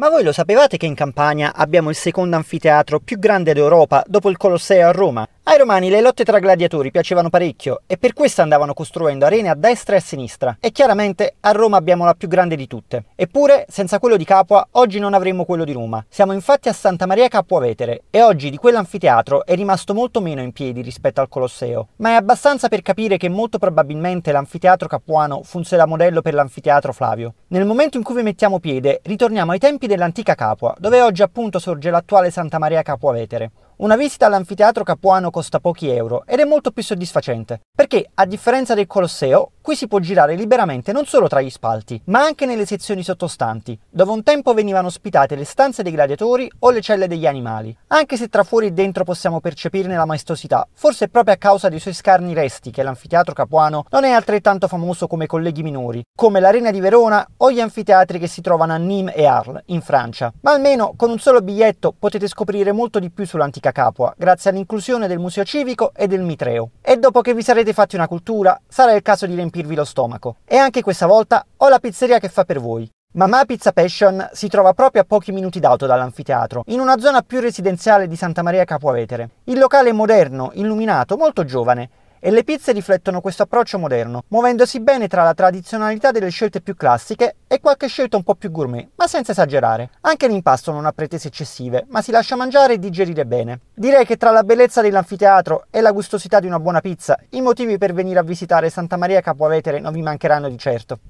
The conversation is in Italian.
Ma voi lo sapevate che in Campania abbiamo il secondo anfiteatro più grande d'Europa dopo il Colosseo a Roma? Ai romani le lotte tra gladiatori piacevano parecchio e per questo andavano costruendo arene a destra e a sinistra. E chiaramente a Roma abbiamo la più grande di tutte. Eppure, senza quello di Capua, oggi non avremmo quello di Roma. Siamo infatti a Santa Maria Capua Vetere e oggi di quell'anfiteatro è rimasto molto meno in piedi rispetto al Colosseo. Ma è abbastanza per capire che molto probabilmente l'anfiteatro capuano funse da modello per l'anfiteatro Flavio. Nel momento in cui vi mettiamo piede, ritorniamo ai tempi dell'antica Capua, dove oggi appunto sorge l'attuale Santa Maria Capua Vetere. Una visita all'anfiteatro capuano costa pochi euro ed è molto più soddisfacente, perché a differenza del Colosseo, qui si può girare liberamente non solo tra gli spalti, ma anche nelle sezioni sottostanti, dove un tempo venivano ospitate le stanze dei gladiatori o le celle degli animali. Anche se tra fuori e dentro possiamo percepirne la maestosità, forse è proprio a causa dei suoi scarni resti che l'anfiteatro capuano non è altrettanto famoso come colleghi minori, come l'Arena di Verona o gli anfiteatri che si trovano a Nîmes e Arles, in Francia. Ma almeno con un solo biglietto potete scoprire molto di più sull'antica Capua, grazie all'inclusione del Museo Civico e del Mitreo. E dopo che vi sarete fatti una cultura, sarà il caso di riempirvi lo stomaco. E anche questa volta ho la pizzeria che fa per voi. Mamma Pizza Passion si trova proprio a pochi minuti d'auto dall'anfiteatro, in una zona più residenziale di Santa Maria Capua Vetere. Il locale è moderno, illuminato, molto giovane e le pizze riflettono questo approccio moderno, muovendosi bene tra la tradizionalità delle scelte più classiche qualche scelta un po' più gourmet, ma senza esagerare. Anche l'impasto non ha pretese eccessive, ma si lascia mangiare e digerire bene. Direi che tra la bellezza dell'anfiteatro e la gustosità di una buona pizza, i motivi per venire a visitare Santa Maria Capuavetere non vi mancheranno di certo.